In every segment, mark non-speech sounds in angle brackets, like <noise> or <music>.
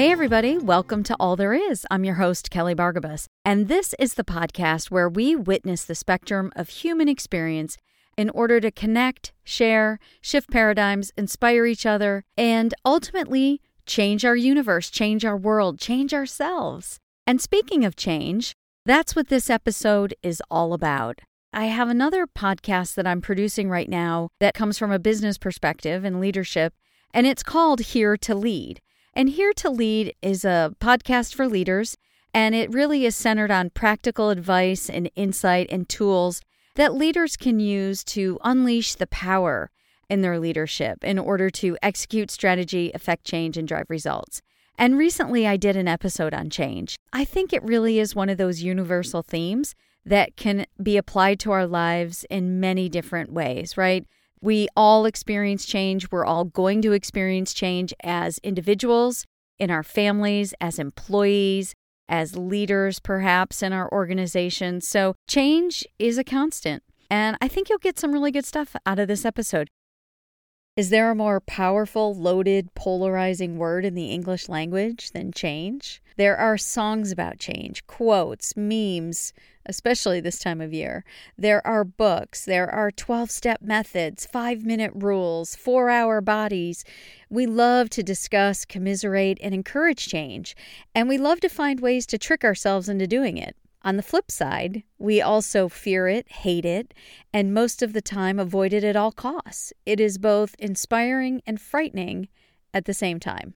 Hey, everybody, welcome to All There Is. I'm your host, Kelly Bargabos, and this is the podcast where we witness the spectrum of human experience in order to connect, share, shift paradigms, inspire each other, and ultimately change our universe, change our world, change ourselves. And speaking of change, that's what this episode is all about. I have another podcast that I'm producing right now that comes from a business perspective and leadership, and it's called Here to Lead. And Here to Lead is a podcast for leaders, and it really is centered on practical advice and insight and tools that leaders can use to unleash the power in their leadership in order to execute strategy, affect change, and drive results. And recently I did an episode on change. I think it really is one of those universal themes that can be applied to our lives in many different ways, right? We all experience change. We're all going to experience change as individuals, in our families, as employees, as leaders, perhaps in our organizations. So, change is a constant. And I think you'll get some really good stuff out of this episode. Is there a more powerful, loaded, polarizing word in the English language than change? There are songs about change, quotes, memes, especially this time of year. There are books, there are 12 step methods, five minute rules, four hour bodies. We love to discuss, commiserate, and encourage change, and we love to find ways to trick ourselves into doing it. On the flip side, we also fear it, hate it, and most of the time avoid it at all costs. It is both inspiring and frightening at the same time.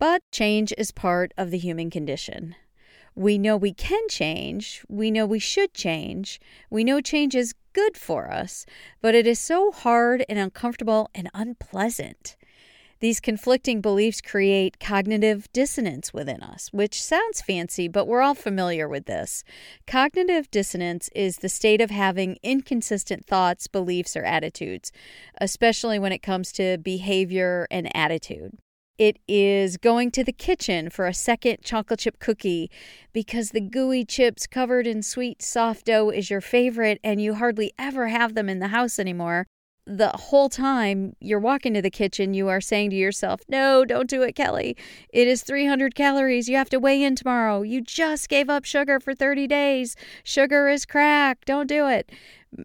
But change is part of the human condition. We know we can change. We know we should change. We know change is good for us, but it is so hard and uncomfortable and unpleasant. These conflicting beliefs create cognitive dissonance within us, which sounds fancy, but we're all familiar with this. Cognitive dissonance is the state of having inconsistent thoughts, beliefs, or attitudes, especially when it comes to behavior and attitude. It is going to the kitchen for a second chocolate chip cookie because the gooey chips covered in sweet, soft dough is your favorite and you hardly ever have them in the house anymore the whole time you're walking to the kitchen, you are saying to yourself, No, don't do it, Kelly. It is 300 calories. You have to weigh in tomorrow. You just gave up sugar for 30 days. Sugar is crack. Don't do it.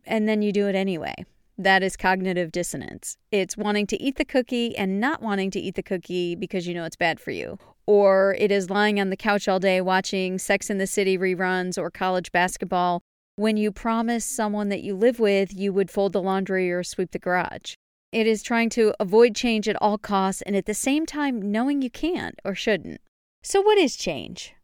And then you do it anyway. That is cognitive dissonance. It's wanting to eat the cookie and not wanting to eat the cookie because you know it's bad for you. Or it is lying on the couch all day watching Sex in the City reruns or college basketball when you promise someone that you live with you would fold the laundry or sweep the garage. It is trying to avoid change at all costs and at the same time knowing you can't or shouldn't. So, what is change?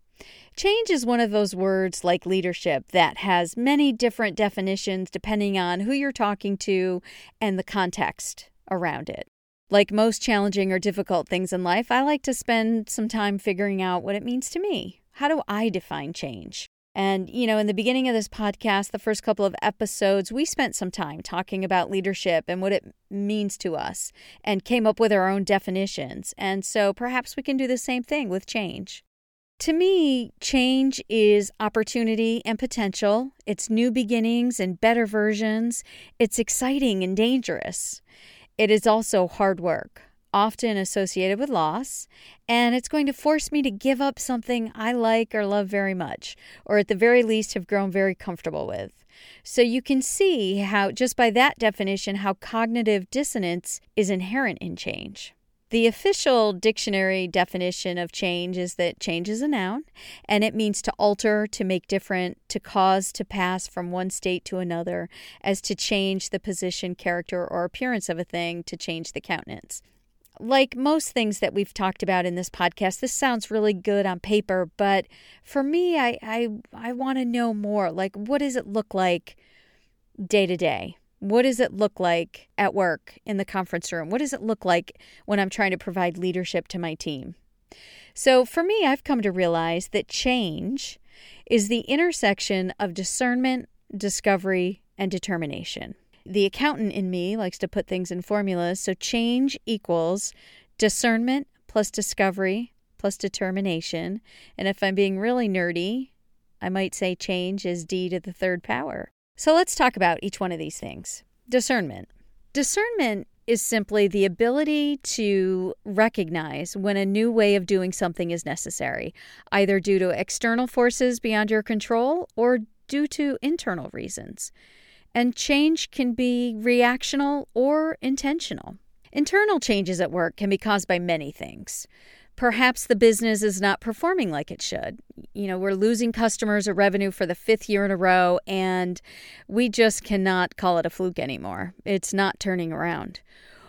Change is one of those words like leadership that has many different definitions depending on who you're talking to and the context around it. Like most challenging or difficult things in life, I like to spend some time figuring out what it means to me. How do I define change? And, you know, in the beginning of this podcast, the first couple of episodes, we spent some time talking about leadership and what it means to us and came up with our own definitions. And so perhaps we can do the same thing with change. To me, change is opportunity and potential. It's new beginnings and better versions. It's exciting and dangerous. It is also hard work often associated with loss, and it's going to force me to give up something I like or love very much, or at the very least have grown very comfortable with. So you can see how, just by that definition, how cognitive dissonance is inherent in change. The official dictionary definition of change is that change is a noun and it means to alter, to make different, to cause to pass from one state to another, as to change the position, character, or appearance of a thing, to change the countenance like most things that we've talked about in this podcast, this sounds really good on paper, but for me, I I, I want to know more. Like, what does it look like day to day? What does it look like at work in the conference room? What does it look like when I'm trying to provide leadership to my team? So, for me, I've come to realize that change is the intersection of discernment, discovery, and determination. The accountant in me likes to put things in formulas. So change equals discernment plus discovery plus determination. And if I'm being really nerdy, I might say change is d to the third power. So let's talk about each one of these things. Discernment. Discernment is simply the ability to recognize when a new way of doing something is necessary, either due to external forces beyond your control or due to internal reasons. And change can be reactional or intentional. Internal changes at work can be caused by many things. Perhaps the business is not performing like it should. You know, we're losing customers or revenue for the fifth year in a row, and we just cannot call it a fluke anymore. It's not turning around.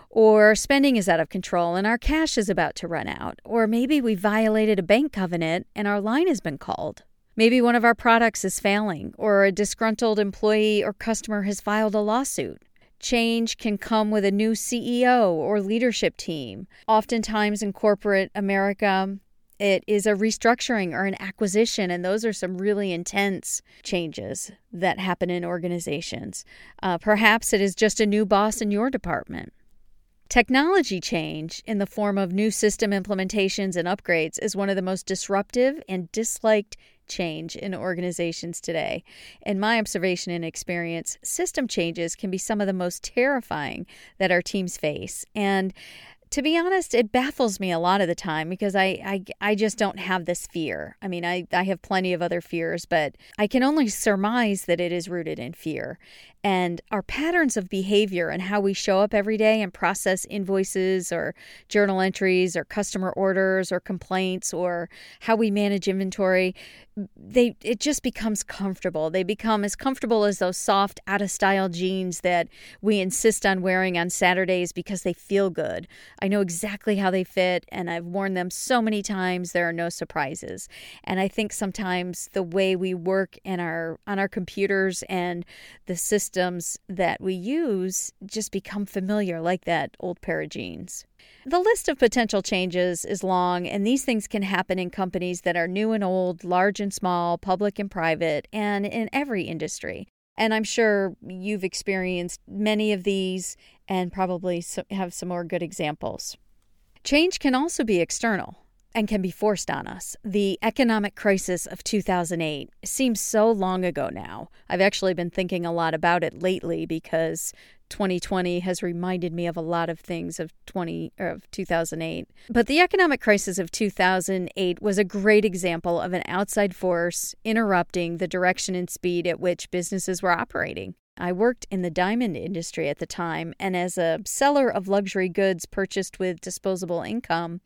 Or spending is out of control and our cash is about to run out. Or maybe we violated a bank covenant and our line has been called. Maybe one of our products is failing, or a disgruntled employee or customer has filed a lawsuit. Change can come with a new CEO or leadership team. Oftentimes in corporate America, it is a restructuring or an acquisition, and those are some really intense changes that happen in organizations. Uh, perhaps it is just a new boss in your department. Technology change in the form of new system implementations and upgrades is one of the most disruptive and disliked change in organizations today. In my observation and experience, system changes can be some of the most terrifying that our teams face. And to be honest, it baffles me a lot of the time because I, I, I just don't have this fear. I mean, I, I have plenty of other fears, but I can only surmise that it is rooted in fear and our patterns of behavior and how we show up every day and process invoices or journal entries or customer orders or complaints or how we manage inventory they it just becomes comfortable. They become as comfortable as those soft out of style jeans that we insist on wearing on Saturdays because they feel good. I know exactly how they fit and i've worn them so many times there are no surprises. And i think sometimes the way we work in our on our computers and the system systems that we use just become familiar, like that old pair of jeans. The list of potential changes is long, and these things can happen in companies that are new and old, large and small, public and private, and in every industry. And I'm sure you've experienced many of these and probably have some more good examples. Change can also be external and can be forced on us. The economic crisis of 2008 seems so long ago now. I've actually been thinking a lot about it lately because 2020 has reminded me of a lot of things of 20 of 2008. But the economic crisis of 2008 was a great example of an outside force interrupting the direction and speed at which businesses were operating. I worked in the diamond industry at the time, and as a seller of luxury goods purchased with disposable income,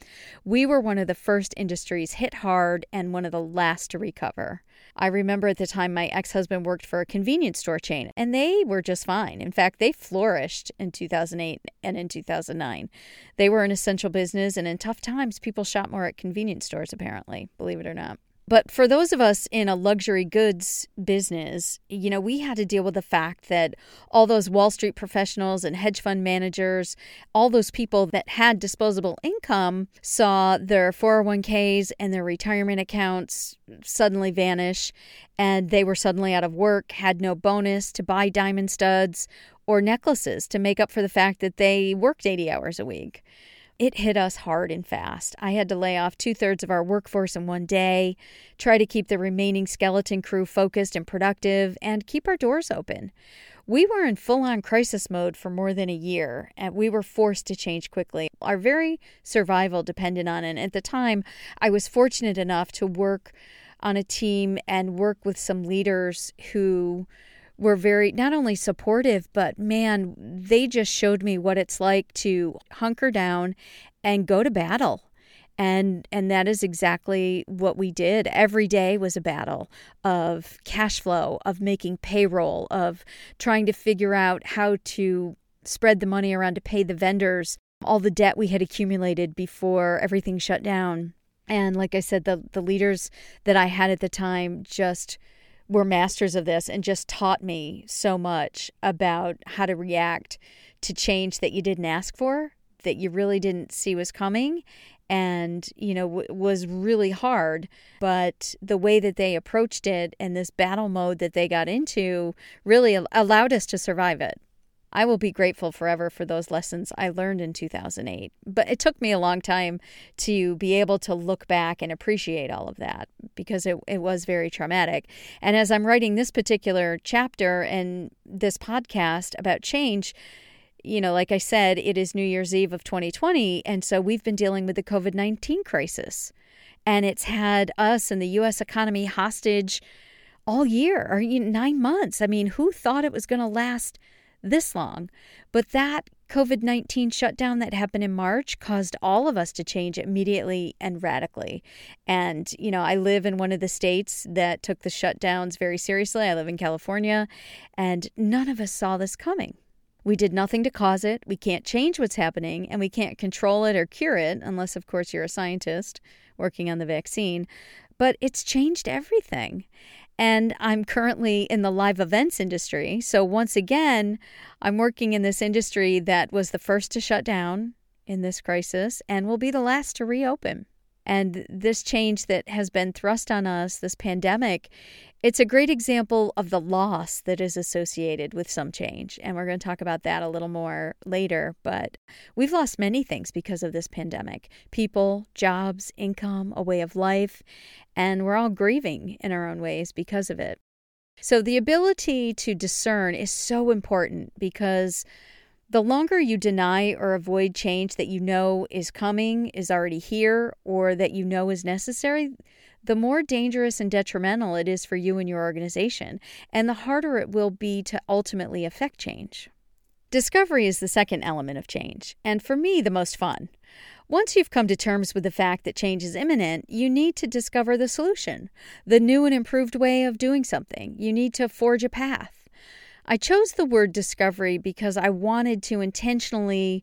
we were one of the first industries hit hard and one of the last to recover. I remember at the time my ex husband worked for a convenience store chain, and they were just fine. In fact, they flourished in 2008 and in 2009. They were an essential business, and in tough times, people shop more at convenience stores, apparently, believe it or not. But for those of us in a luxury goods business, you know, we had to deal with the fact that all those Wall Street professionals and hedge fund managers, all those people that had disposable income saw their 401ks and their retirement accounts suddenly vanish and they were suddenly out of work, had no bonus to buy diamond studs or necklaces to make up for the fact that they worked 80 hours a week. It hit us hard and fast. I had to lay off two thirds of our workforce in one day, try to keep the remaining skeleton crew focused and productive, and keep our doors open. We were in full on crisis mode for more than a year, and we were forced to change quickly. Our very survival depended on it. At the time, I was fortunate enough to work on a team and work with some leaders who were very not only supportive, but man, they just showed me what it's like to hunker down and go to battle. And and that is exactly what we did. Every day was a battle of cash flow, of making payroll, of trying to figure out how to spread the money around to pay the vendors all the debt we had accumulated before everything shut down. And like I said, the the leaders that I had at the time just were masters of this and just taught me so much about how to react to change that you didn't ask for, that you really didn't see was coming and you know w- was really hard. But the way that they approached it and this battle mode that they got into really allowed us to survive it I will be grateful forever for those lessons I learned in 2008. But it took me a long time to be able to look back and appreciate all of that because it, it was very traumatic. And as I'm writing this particular chapter and this podcast about change, you know, like I said, it is New Year's Eve of 2020. And so we've been dealing with the COVID 19 crisis. And it's had us and the U.S. economy hostage all year or nine months. I mean, who thought it was going to last this long? But that COVID 19 shutdown that happened in March caused all of us to change immediately and radically. And, you know, I live in one of the states that took the shutdowns very seriously. I live in California, and none of us saw this coming. We did nothing to cause it. We can't change what's happening, and we can't control it or cure it, unless, of course, you're a scientist working on the vaccine. But it's changed everything. And I'm currently in the live events industry. So, once again, I'm working in this industry that was the first to shut down in this crisis and will be the last to reopen. And this change that has been thrust on us, this pandemic, it's a great example of the loss that is associated with some change. And we're going to talk about that a little more later. But we've lost many things because of this pandemic people, jobs, income, a way of life. And we're all grieving in our own ways because of it. So the ability to discern is so important because the longer you deny or avoid change that you know is coming, is already here, or that you know is necessary, the more dangerous and detrimental it is for you and your organization, and the harder it will be to ultimately affect change. Discovery is the second element of change, and for me, the most fun. Once you've come to terms with the fact that change is imminent, you need to discover the solution, the new and improved way of doing something. You need to forge a path. I chose the word discovery because I wanted to intentionally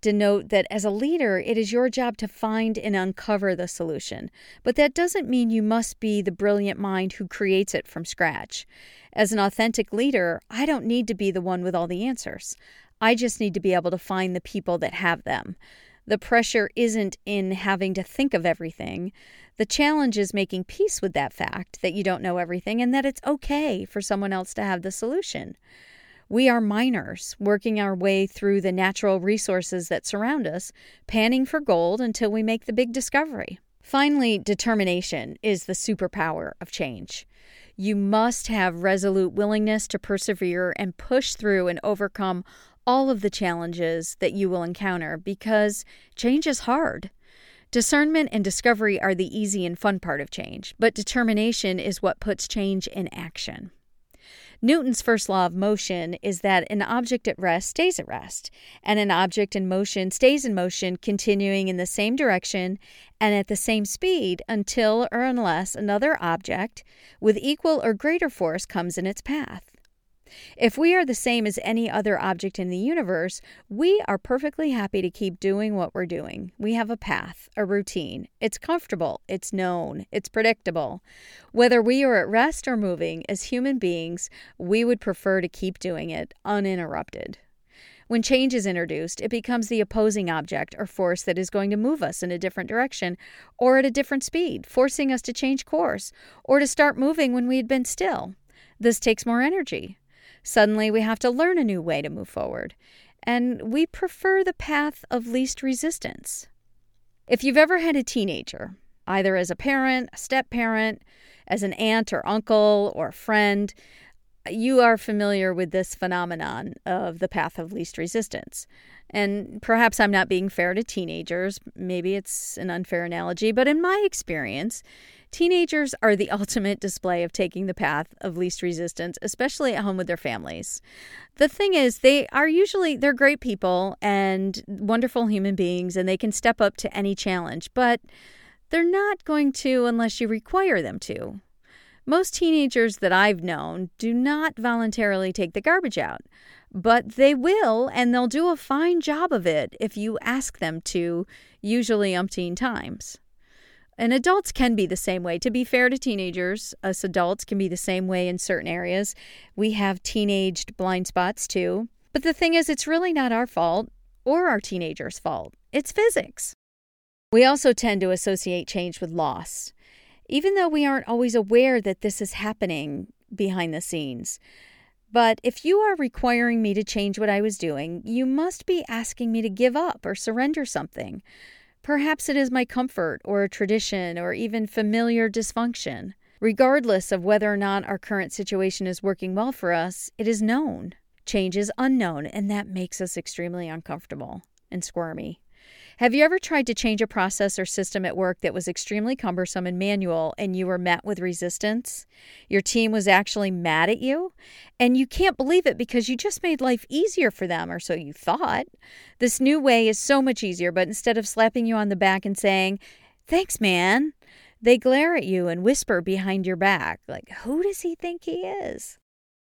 denote that as a leader, it is your job to find and uncover the solution. But that doesn't mean you must be the brilliant mind who creates it from scratch. As an authentic leader, I don't need to be the one with all the answers. I just need to be able to find the people that have them. The pressure isn't in having to think of everything. The challenge is making peace with that fact that you don't know everything and that it's okay for someone else to have the solution. We are miners working our way through the natural resources that surround us, panning for gold until we make the big discovery. Finally, determination is the superpower of change. You must have resolute willingness to persevere and push through and overcome all of the challenges that you will encounter because change is hard. Discernment and discovery are the easy and fun part of change, but determination is what puts change in action. Newton's first law of motion is that an object at rest stays at rest, and an object in motion stays in motion, continuing in the same direction and at the same speed until or unless another object with equal or greater force comes in its path. If we are the same as any other object in the universe, we are perfectly happy to keep doing what we're doing. We have a path, a routine. It's comfortable, it's known, it's predictable. Whether we are at rest or moving, as human beings, we would prefer to keep doing it uninterrupted. When change is introduced, it becomes the opposing object or force that is going to move us in a different direction or at a different speed, forcing us to change course or to start moving when we had been still. This takes more energy. Suddenly, we have to learn a new way to move forward, and we prefer the path of least resistance. If you've ever had a teenager, either as a parent, a step parent, as an aunt or uncle or friend, you are familiar with this phenomenon of the path of least resistance. And perhaps I'm not being fair to teenagers. Maybe it's an unfair analogy, but in my experience, Teenagers are the <laughs> ultimate display of taking the path of least resistance, especially at home with their families. The thing is, they are usually they're great people and wonderful human beings and they can step up to any challenge, but they're not going to unless you require them to. Most teenagers that I've known do not voluntarily take the garbage out, but they will, and they'll do a fine job of it if you ask them to, usually umpteen times. And adults can be the same way. To be fair to teenagers, us adults can be the same way in certain areas. We have teenaged blind spots too. But the thing is, it's really not our fault or our teenagers' fault. It's physics. We also tend to associate change with loss, even though we aren't always aware that this is happening behind the scenes. But if you are requiring me to change what I was doing, you must be asking me to give up or surrender something. Perhaps it is my comfort or a tradition or even familiar dysfunction. Regardless of whether or not our current situation is working well for us, it is known. Change is unknown, and that makes us extremely uncomfortable and squirmy. Have you ever tried to change a process or system at work that was extremely cumbersome and manual and you were met with resistance? Your team was actually mad at you and you can't believe it because you just made life easier for them, or so you thought. This new way is so much easier, but instead of slapping you on the back and saying, Thanks, man, they glare at you and whisper behind your back, like, Who does he think he is?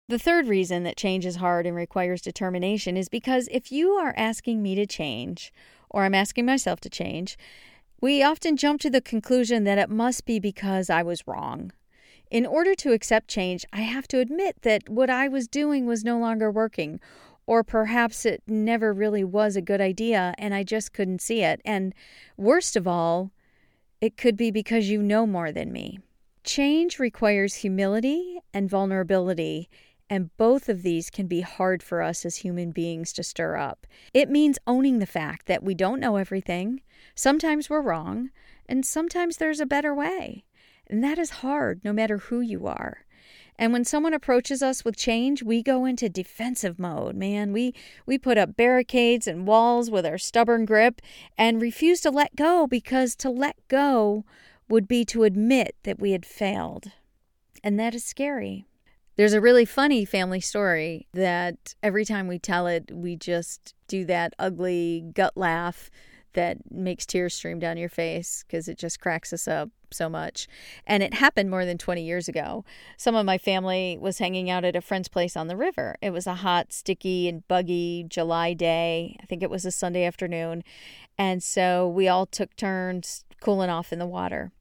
The third reason that change is hard and requires determination is because if you are asking me to change, or I'm asking myself to change, we often jump to the conclusion that it must be because I was wrong. In order to accept change, I have to admit that what I was doing was no longer working, or perhaps it never really was a good idea and I just couldn't see it. And worst of all, it could be because you know more than me. Change requires humility and vulnerability, and both of these can be hard for us as human beings to stir up. It means owning the fact that we don't know everything, sometimes we're wrong, and sometimes there's a better way. And that is hard no matter who you are. And when someone approaches us with change, we go into defensive mode, man. We we put up barricades and walls with our stubborn grip and refuse to let go because to let go would be to admit that we had failed. And that is scary. There's a really funny family story that every time we tell it, we just do that ugly gut laugh that makes tears stream down your face because it just cracks us up so much. And it happened more than 20 years ago. Some of my family was hanging out at a friend's place on the river. It was a hot, sticky, and buggy July day. I think it was a Sunday afternoon. And so we all took turns cooling off in the water.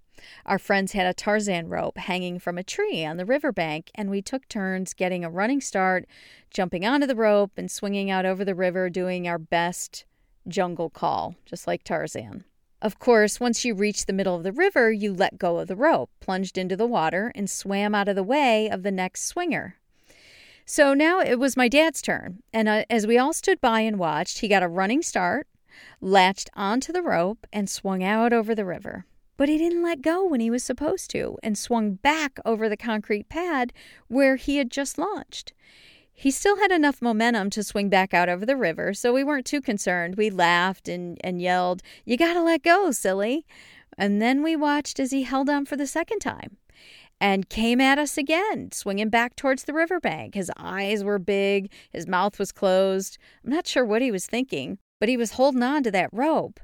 Our friends had a Tarzan rope hanging from a tree on the riverbank, and we took turns getting a running start, jumping onto the rope, and swinging out over the river, doing our best jungle call, just like Tarzan. Of course, once you reached the middle of the river, you let go of the rope, plunged into the water, and swam out of the way of the next swinger. So now it was my dad's turn, and uh, as we all stood by and watched, he got a running start, latched onto the rope, and swung out over the river. But he didn't let go when he was supposed to and swung back over the concrete pad where he had just launched. He still had enough momentum to swing back out over the river, so we weren't too concerned. We laughed and, and yelled, You gotta let go, silly. And then we watched as he held on for the second time and came at us again, swinging back towards the riverbank. His eyes were big, his mouth was closed. I'm not sure what he was thinking, but he was holding on to that rope.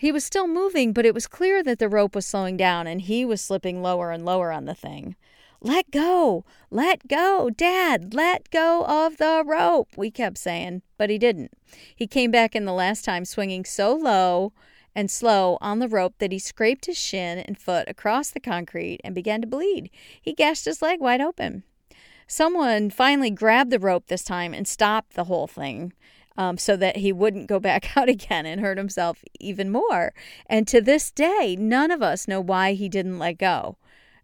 He was still moving, but it was clear that the rope was slowing down and he was slipping lower and lower on the thing. Let go! Let go! Dad, let go of the rope! We kept saying, but he didn't. He came back in the last time swinging so low and slow on the rope that he scraped his shin and foot across the concrete and began to bleed. He gashed his leg wide open. Someone finally grabbed the rope this time and stopped the whole thing um, so that he wouldn't go back <laughs> out again and hurt himself even more. And to this day, none of us know why he didn't let go.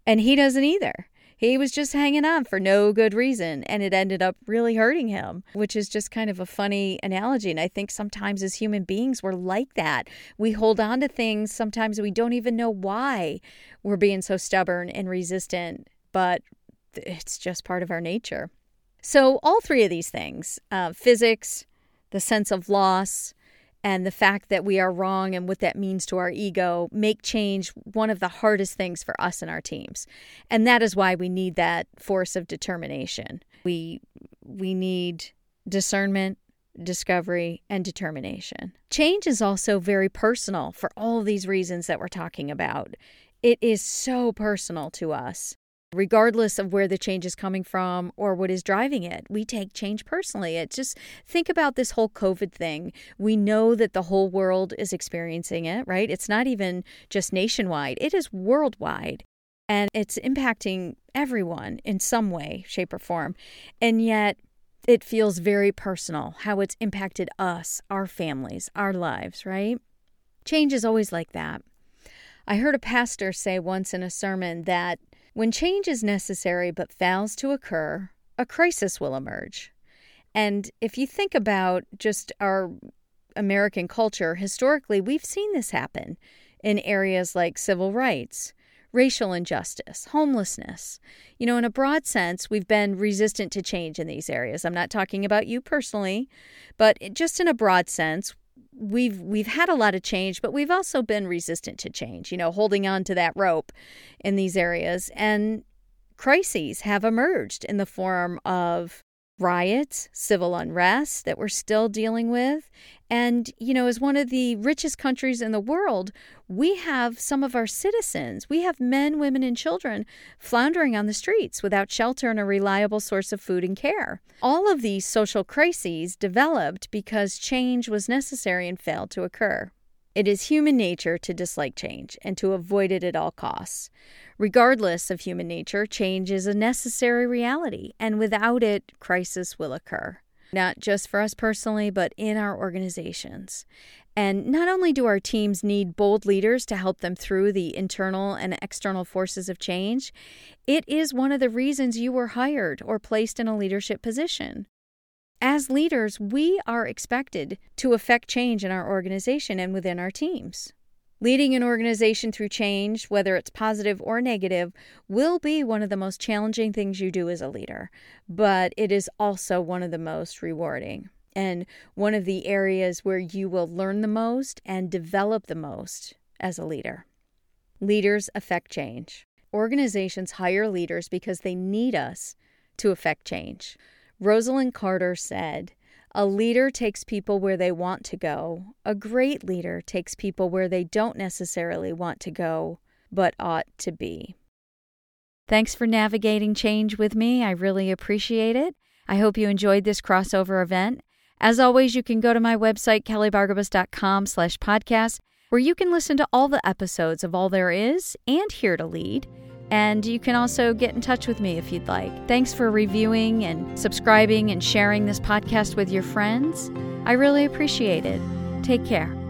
And he doesn't either. He was just hanging on for no good reason, and it ended up really hurting him, which is just kind of a funny analogy. And I think sometimes as human beings, we're like that. We hold on to things, sometimes we don't even know why we're being so stubborn and resistant, but it's just part of our nature. So, all three of these things uh, physics, the sense of loss, and the fact that we are wrong and what that means to our ego make change one of the hardest things for us and our teams. And that is why we need that force of determination. We we need discernment, discovery, and determination. Change is also very personal for all these reasons that we're talking about. It is so personal to us regardless of where the change is coming from or what is driving it. We take change personally. It just think about this whole COVID thing. We know that the whole world is experiencing it, right? It's not even just nationwide, it is worldwide. And it's impacting everyone in some way, shape, or form. And yet, it feels very personal how it's impacted us, our families, our lives, right? Change is always like that. I heard a pastor say once in a sermon that when change is necessary but fails to occur, a crisis will emerge. And if you think about just our American culture, historically, we've seen this happen in areas like civil rights, racial injustice, homelessness. You know, in a broad sense, we've been resistant to change in these areas. I'm not talking about you personally, but just in a broad sense, we've we've had a lot of change, but we've also been resistant to change, you know, holding on to that rope in these areas. And crises have emerged in the form of riots, civil unrest that we're still dealing with. And, you know, as one of the richest countries in the world, we have some of our citizens, we have men, women, and children floundering on the streets without shelter and a reliable source of food and care. All of these social crises developed because change was necessary and failed to occur. It is human nature to dislike change and to avoid it at all costs. Regardless of human nature, change is a necessary reality, and without it, crisis will occur. Not just for us personally, but in our organizations. And not only do our teams need bold leaders to help them through the internal and external forces of change, it is one of the reasons you were hired or placed in a leadership position. As leaders, we are expected to affect change in our organization and within our teams. Leading an organization through change, whether it's positive or negative, will be one of the most challenging things you do as a leader, but it is also one of the most rewarding and one of the areas where you will learn the most and develop the most as a leader. Leaders affect change. Organizations hire leaders because they need us to affect change. Rosalynn Carter said, a leader takes people where they want to go. A great leader takes people where they don't necessarily want to go, but ought to be. Thanks for navigating change with me. I really appreciate it. I hope you enjoyed this crossover event. As always, you can go to my website, kellybargabos.com slash podcast, where you can listen to all the episodes of All There Is and Here to Lead. And you can also get in touch with me if you'd like. Thanks for reviewing and subscribing and sharing this podcast with your friends. I really appreciate it. Take care.